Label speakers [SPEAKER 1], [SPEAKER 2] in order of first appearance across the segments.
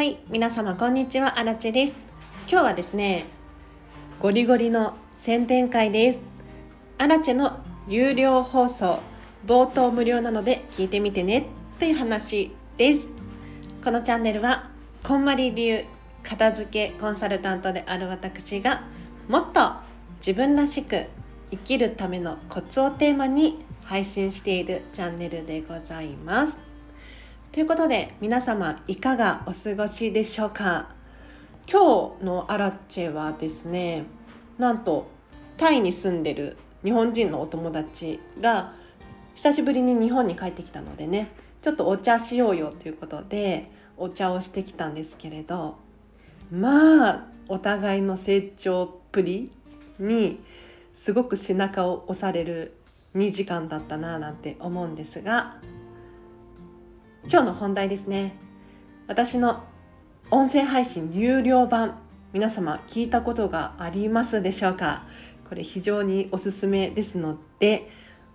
[SPEAKER 1] はい皆様こんにちは。あらちです。今日はですねゴリゴリの宣伝会です。アラチェの有料放送冒頭無料なので聞いてみてねという話です。このチャンネルはこんまり流片付けコンサルタントである私がもっと自分らしく生きるためのコツをテーマに配信しているチャンネルでございます。ということで皆様いかがお過ごしでしょうか？今日のアラッチェはですねなんとタイに住んでる日本人のお友達が久しぶりに日本に帰ってきたのでねちょっとお茶しようよということでお茶をしてきたんですけれどまあお互いの成長っぷりにすごく背中を押される2時間だったななんて思うんですが今日の本題ですね。私の音声配信有料版。皆様聞いたことがありますでしょうか？これ非常におすすめですので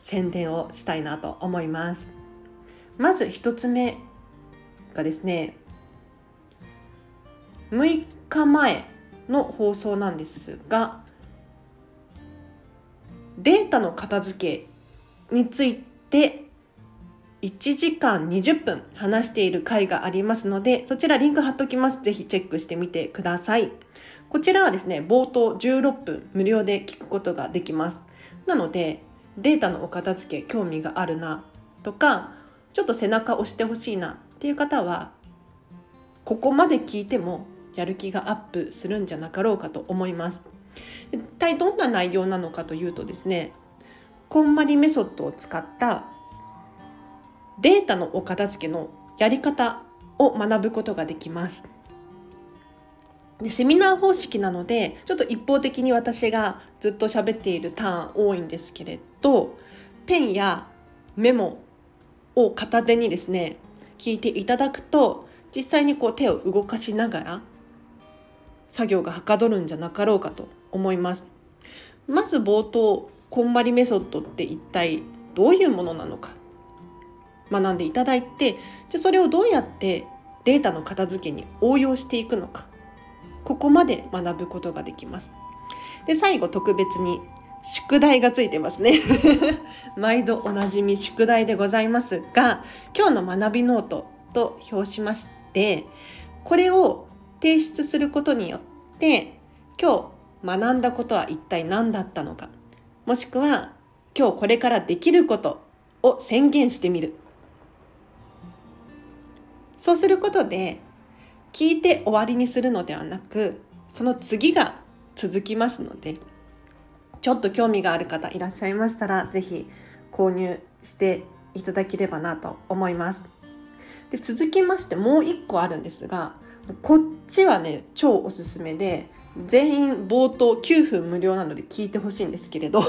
[SPEAKER 1] 宣伝をしたいなと思います。まず1つ目がですね6日前の放送なんですがデータの片付けについて1時間20分話している回がありますので、そちらリンク貼っときます。ぜひチェックしてみてください。こちらはですね、冒頭16分無料で聞くことができます。なので、データのお片付け興味があるなとか、ちょっと背中押してほしいなっていう方は、ここまで聞いてもやる気がアップするんじゃなかろうかと思います。一体どんな内容なのかというとですね、こんまりメソッドを使ったデータのお片付けのやり方を学ぶことができます。でセミナー方式なのでちょっと一方的に私がずっと喋っているターン多いんですけれどペンやメモを片手にですね聞いていただくと実際にこう手を動かしながら作業がはかどるんじゃなかろうかと思います。まず冒頭こんまりメソッドって一体どういうものなのか学んでいただいてじゃそれをどうやってデータの片付けに応用していくのかここまで学ぶことができます。で最後特別に宿題がついてますね。毎度おなじみ宿題でございますが今日の学びノートと評しましてこれを提出することによって今日学んだことは一体何だったのかもしくは今日これからできることを宣言してみる。そうすることで聞いて終わりにするのではなくその次が続きますのでちょっと興味がある方いらっしゃいましたら是非購入していただければなと思います。で続きましてもう一個あるんですがこっちはね超おすすめで全員冒頭9分無料なので聞いてほしいんですけれど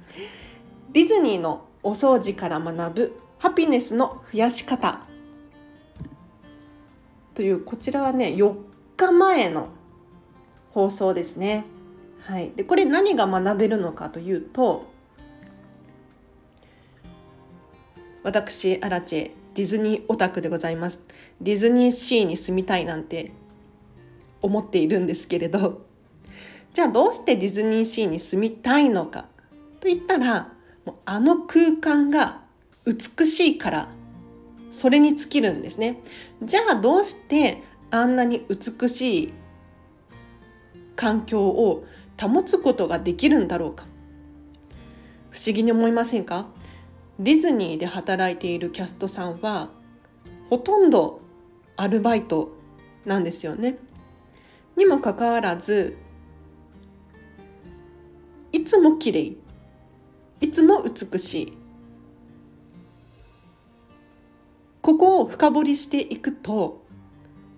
[SPEAKER 1] ディズニーのお掃除から学ぶハピネスの増やし方というこちらはね4日前の放送ですね。はい、でこれ何が学べるのかというと私アラチェディズニーオタクでございます。ディズニーシーに住みたいなんて思っているんですけれど。じゃあどうしてディズニーシーに住みたいのかと言ったらもうあの空間が美しいからそれに尽きるんですね。じゃあどうしてあんなに美しい環境を保つことができるんだろうか不思議に思いませんか？ディズニーで働いているキャストさんはほとんどアルバイトなんですよね。にもかかわらずいつも綺麗いつも美しいここを深掘りしていくと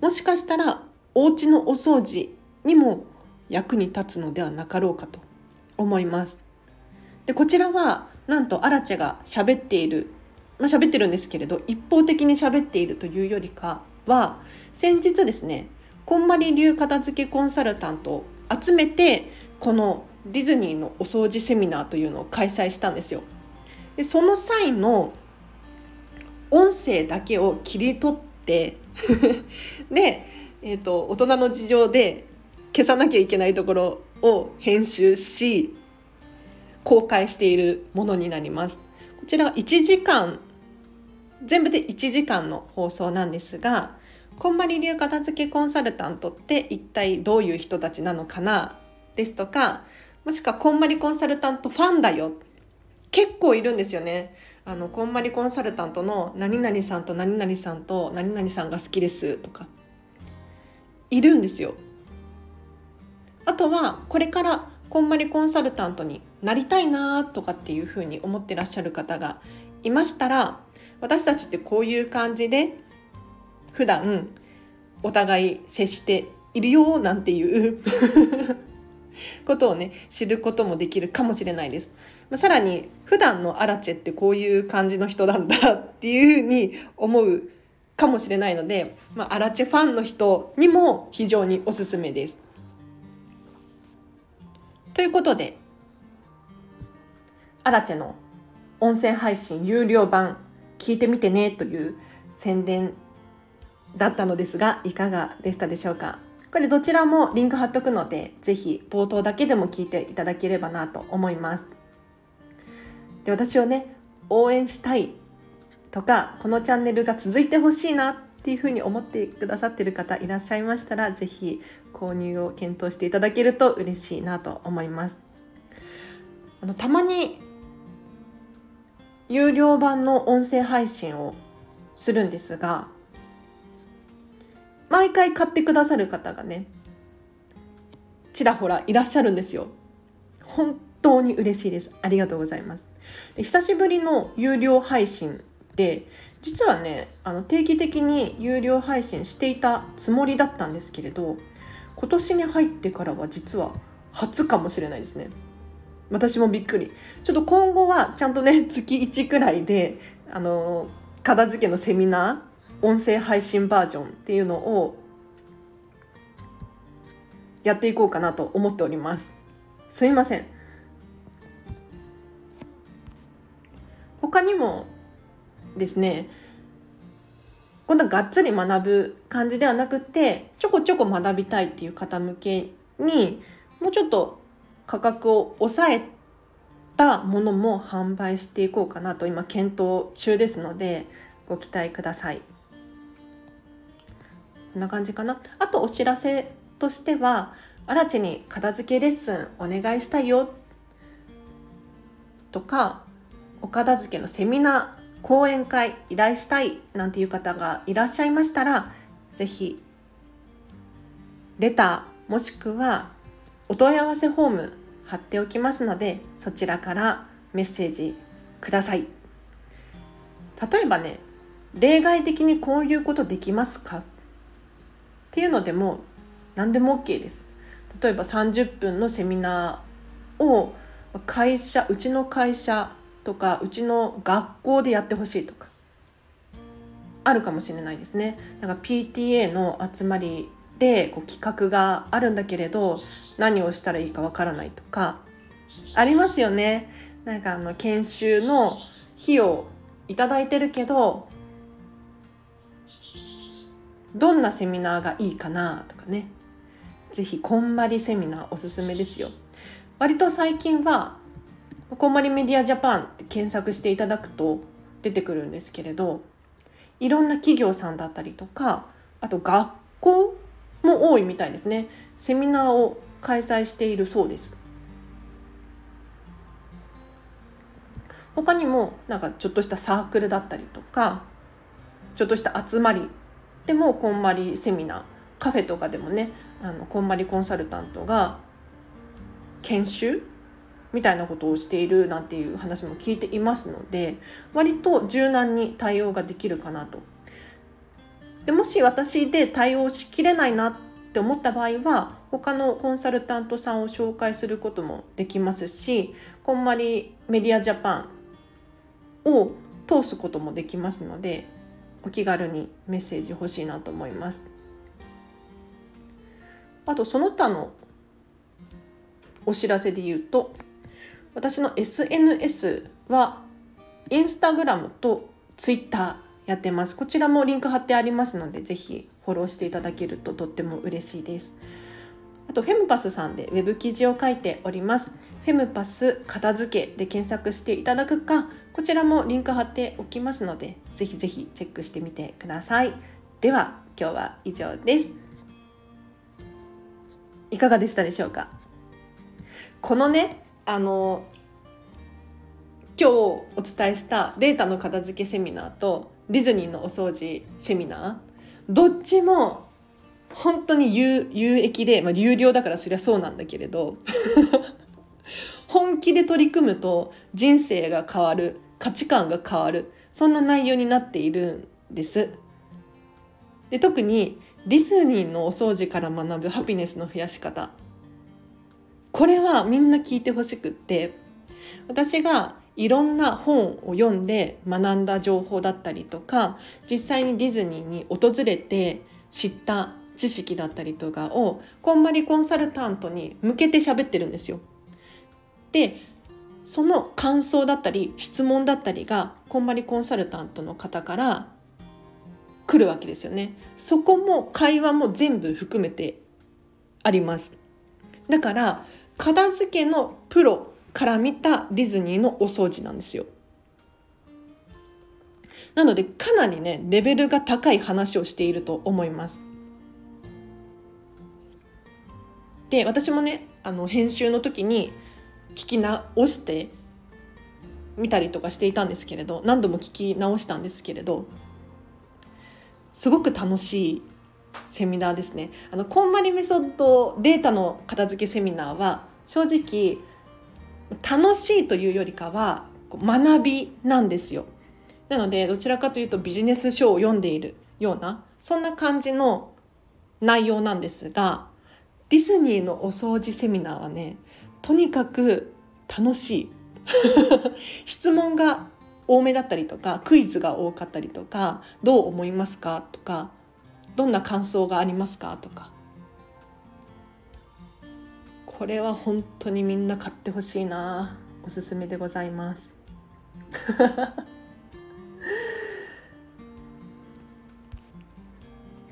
[SPEAKER 1] もしかしたらお家のお掃除にも役に立つのではなかろうかと思います。でこちらはなんとアラチェが喋っているまあ喋ってるんですけれど一方的に喋っているというよりかは先日ですねこんまり流片付けコンサルタントを集めてこのディズニーのお掃除セミナーというのを開催したんですよ。でその際の音声だけを切り取って で、えーと、大人の事情で消さなきゃいけないところを編集し公開しているものになります。こちらは1時間全部で1時間の放送なんですがこんまり流片付けコンサルタントって一体どういう人たちなのかな？ですとかもしくはこんまりコンサルタントファンだよ結構いるんですよね。あのこんまりコンサルタントの何々さんと何々さんと何々さんが好きですとかいるんですよ。あとはこれからこんまりコンサルタントになりたいなとかっていうふうに思ってらっしゃる方がいましたら私たちってこういう感じで普段お互い接しているよなんていうことをね知ることもできるかもしれないです。まあ、さらに普段のアラチェってこういう感じの人なんだっていうふうに思うかもしれないので、まあ、アラチェファンの人にも非常におすすめです。ということでアラチェの音声配信有料版聞いてみてねという宣伝だったのですがいかがでしたでしょうか？これどちらもリンク貼っとくのでぜひ冒頭だけでも聞いていただければなと思います。で私をね応援したいとかこのチャンネルが続いてほしいなっていうふうに思ってくださってる方いらっしゃいましたらぜひ購入を検討していただけると嬉しいなと思います。あのたまに有料版の音声配信をするんですが毎回買ってくださる方がねちらほらいらっしゃるんですよ。本当に嬉しいです。ありがとうございます。で久しぶりの有料配信で実はねあの定期的に有料配信していたつもりだったんですけれど今年に入ってからは実は初かもしれないですね。私もびっくり。ちょっと今後はちゃんとね月1くらいであの片付けのセミナー音声配信バージョンっていうのをやっていこうかなと思っております。すいません。他にもですね、こんながっつり学ぶ感じではなくて、ちょこちょこ学びたいっていう方向けに、もうちょっと価格を抑えたものも販売していこうかなと今検討中ですので、ご期待ください。こんな感じかな。あとお知らせとしては、荒地に片付けレッスンお願いしたいよとか、お片付けのセミナー、講演会依頼したいなんていう方がいらっしゃいましたら、ぜひ、レターもしくはお問い合わせフォーム貼っておきますので、そちらからメッセージください。例えばね、例外的にこういうことできますか？っていうのでも何でも OK です。例えば30分のセミナーを会社うちの会社とかうちの学校でやってほしいとかあるかもしれないですね。なんか PTA の集まりでこう企画があるんだけれど何をしたらいいかわからないとかありますよね。なんかあの研修の費用いただいてるけどどんなセミナーがいいかなとかね。是非こんまりセミナーおすすめですよ。割と最近はこんまりメディアジャパンって検索していただくと出てくるんですけれどいろんな企業さんだったりとかあと学校も多いみたいですね。セミナーを開催しているそうです。他にもなんかちょっとしたサークルだったりとかちょっとした集まりでもこんまりセミナーカフェとかでもねあのこんまりコンサルタントが研修みたいなことをしているなんていう話も聞いていますので割と柔軟に対応ができるかなと。でもし私で対応しきれないなって思った場合は他のコンサルタントさんを紹介することもできますしこんまりメディアジャパンを通すこともできますのでお気軽にメッセージ欲しいなと思います。あとその他のお知らせで言うと私の SNS はインスタグラムとツイッターやってます。こちらもリンク貼ってありますのでぜひフォローしていただけるととっても嬉しいです。あとフェムパスさんでウェブ記事を書いております。フェムパス片付けで検索していただくかこちらもリンク貼っておきますのでぜひぜひチェックしてみてください。では今日は以上です。いかがでしたでしょうか？このねあの今日お伝えしたデータの片付けセミナーとディズニーのお掃除セミナーどっちも本当に有益で、まあ、有料だからそりゃそうなんだけれど。本気で取り組むと人生が変わる価値観が変わるそんな内容になっているんです。で特にディズニーのお掃除から学ぶハピネスの増やし方これはみんな聞いてほしくって私がいろんな本を読んで学んだ情報だったりとか実際にディズニーに訪れて知った知識だったりとかをこんまりコンサルタントに向けて喋ってるんですよ。でその感想だったり質問だったりがこんまりコンサルタントの方から来るわけですよね。そこも会話も全部含めてあります。だから片付けのプロから見たディズニーのお掃除なんですよ。なのでかなりねレベルが高い話をしていると思います。で私もねあの編集の時に聞き直してみたりとかしていたんですけれど何度も聞き直したんですけれどすごく楽しいセミナーですね。あのこんまりメソッドデータの片付けセミナーは正直楽しいというよりかは学びなんですよ。なのでどちらかというとビジネス書を読んでいるようなそんな感じの内容なんですがディズニーのお掃除セミナーはねとにかく楽しい。質問が多めだったりとかクイズが多かったりとかどう思いますかとかどんな感想がありますかとか。これは本当にみんな買ってほしいな。おすすめでございます。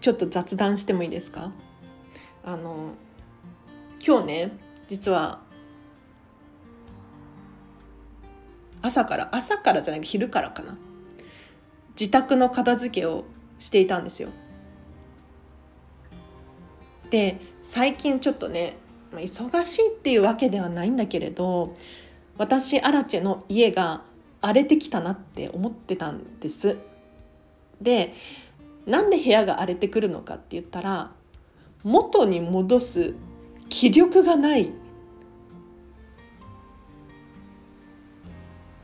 [SPEAKER 1] ちょっと雑談してもいいですか？あの今日ね実は朝から朝からじゃない昼からかな。自宅の片付けをしていたんですよ。で最近ちょっとね忙しいっていうわけではないんだけれど私アラチェの家が荒れてきたなって思ってたんです。でなんで部屋が荒れてくるのかって言ったら元に戻す気力がない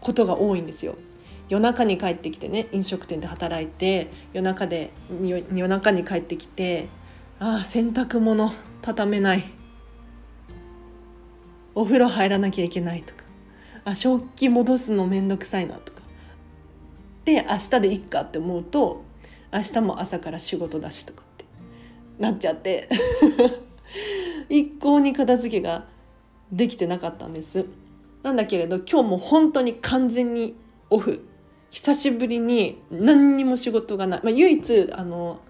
[SPEAKER 1] ことが多いんですよ。夜中に帰ってきてね飲食店で働いて夜中で夜中に帰ってきてああ洗濯物畳めない。お風呂入らなきゃいけないとか。あ食器戻すのめんどくさいなとか。で明日でいっかって思うと明日も朝から仕事だしとかってなっちゃって。一向に片付けができてなかったんです。なんだけれど今日も本当に完全にオフ久しぶりに何にも仕事がない、まあ、唯一あの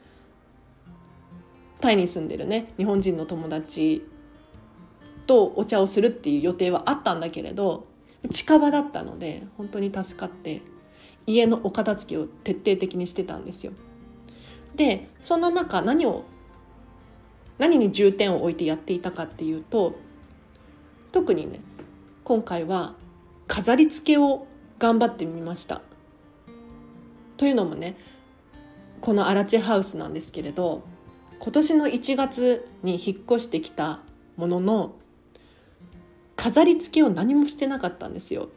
[SPEAKER 1] タイに住んでるね日本人の友達とお茶をするっていう予定はあったんだけれど近場だったので本当に助かって家のお片付けを徹底的にしてたんですよ。でそんな中何を何に重点を置いてやっていたかっていうと特にね今回は飾り付けを頑張ってみました。というのもねこのアラチェハウスなんですけれど今年の1月に引っ越してきたものの飾り付けを何もしてなかったんですよ。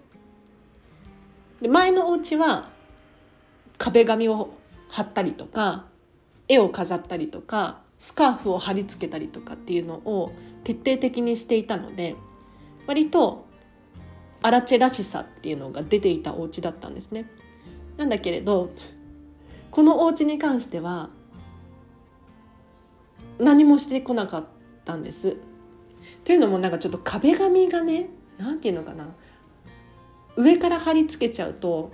[SPEAKER 1] で前のお家は壁紙を貼ったりとか絵を飾ったりとかスカーフを貼り付けたりとかっていうのを徹底的にしていたので割とアラチェらしさっていうのが出ていたお家だったんですね。なんだけれどこのお家に関しては何もしてこなかったんです。というのもなんかちょっと壁紙がね何て言うのかな上から貼り付けちゃうと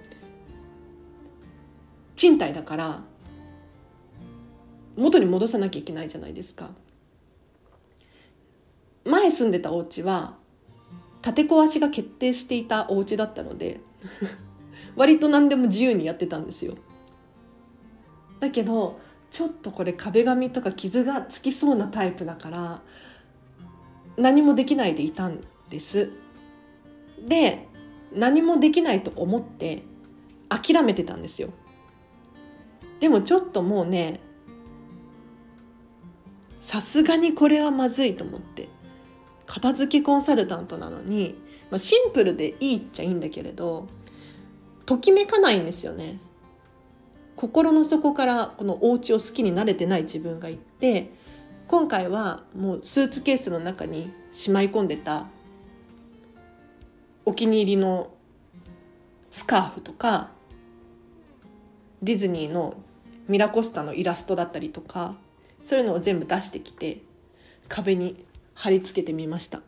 [SPEAKER 1] 賃貸だから元に戻さなきゃいけないじゃないですか前住んでたお家は建て壊しが決定していたお家だったので 割と何でも自由にやってたんですよ。だけどちょっとこれ壁紙とか傷がつきそうなタイプだから何もできないでいたんです。で何もできないと思って諦めてたんですよ。でもちょっともうねさすがにこれはまずいと思って片付けコンサルタントなのに、まあ、シンプルでいいっちゃいいんだけれどときめかないんですよね。心の底からこのお家を好きになれてない自分がいて今回はもうスーツケースの中にしまい込んでたお気に入りのスカーフとかディズニーのミラコスタのイラストだったりとかそういうのを全部出してきて壁に貼り付けてみました。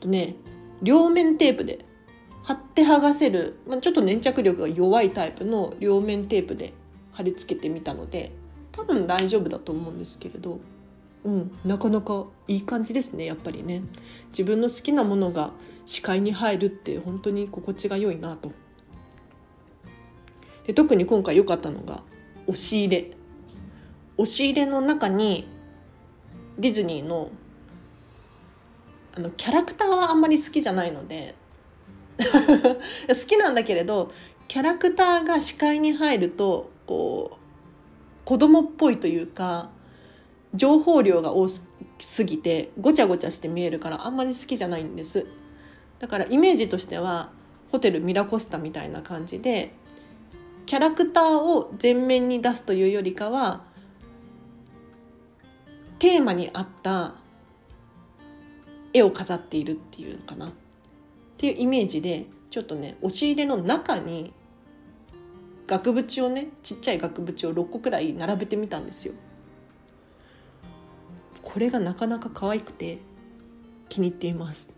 [SPEAKER 1] とね両面テープで貼って剥がせる、まあ、ちょっと粘着力が弱いタイプの両面テープで貼り付けてみたので多分大丈夫だと思うんですけれど、うん、なかなかいい感じですねやっぱりね。自分の好きなものが視界に入るって本当に心地が良いなと。で特に今回良かったのが押し入れ。押し入れの中にディズニーのあのキャラクターはあんまり好きじゃないので 好きなんだけれどキャラクターが視界に入るとこう子供っぽいというか情報量が多すぎてごちゃごちゃして見えるからあんまり好きじゃないんです。だからイメージとしてはホテルミラコスタみたいな感じでキャラクターを前面に出すというよりかはテーマに合った絵を飾っているっていうのかなっていうイメージでちょっとね押し入れの中に額縁をねちっちゃい額縁を6個くらい並べてみたんですよ。これがなかなか可愛くて気に入っています。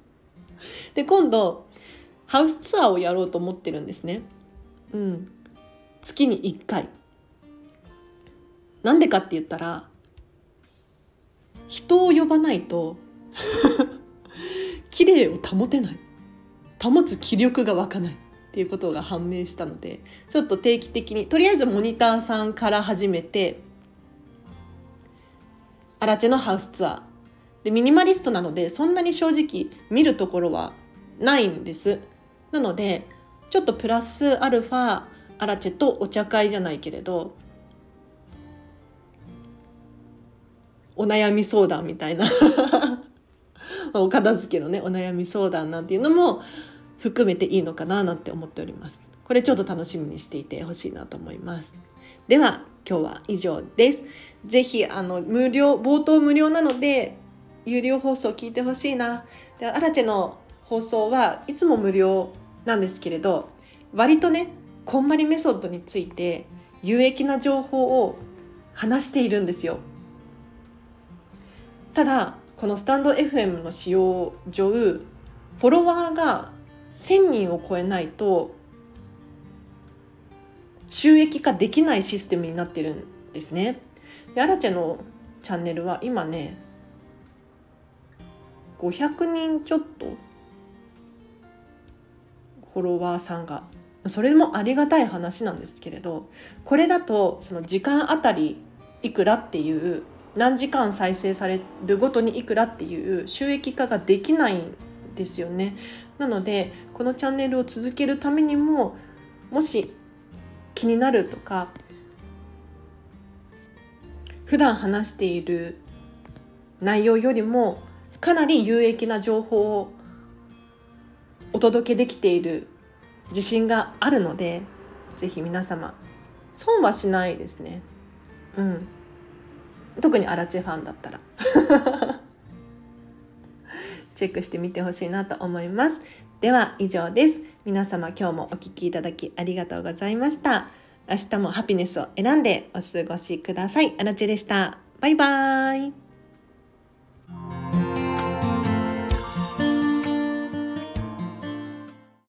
[SPEAKER 1] で今度ハウスツアーをやろうと思ってるんですね。うん、月に1回。なんでかって言ったら人を呼ばないと 綺麗を保てない。保つ気力が湧かない。っていうことが判明したのでちょっと定期的にとりあえずモニターさんから始めてアラチェのハウスツアー。でミニマリストなのでそんなに正直見るところはないんです。なのでちょっとプラスアルファアラチェとお茶会じゃないけれどお悩み相談みたいな。お片付けのねお悩み相談なんていうのも含めていいのかななんて思っております。これちょっと楽しみにしていてほしいなと思います。では今日は以上です。ぜひあの無料冒頭無料なので有料放送聞いてほしいな。でアラチェの放送はいつも無料なんですけれど割とねこんまりメソッドについて有益な情報を話しているんですよ。ただこのスタンド FM の使用上フォロワーが1000人を超えないと収益化できないシステムになってるんですね。でアラチェのチャンネルは今ね500人ちょっとフォロワーさんがそれもありがたい話なんですけれどこれだとその時間あたりいくらっていう何時間再生されるごとにいくらっていう収益化ができないんですよね。なのでこのチャンネルを続けるためにももし気になるとか普段話している内容よりもかなり有益な情報をお届けできている自信があるのでぜひ皆様損はしないですね。うん特にアラチェファンだったら。チェックしてみてほしいなと思います。では以上です。皆様今日もお聴きいただきありがとうございました。明日もハピネスを選んでお過ごしください。アラチェでした。バイバーイ。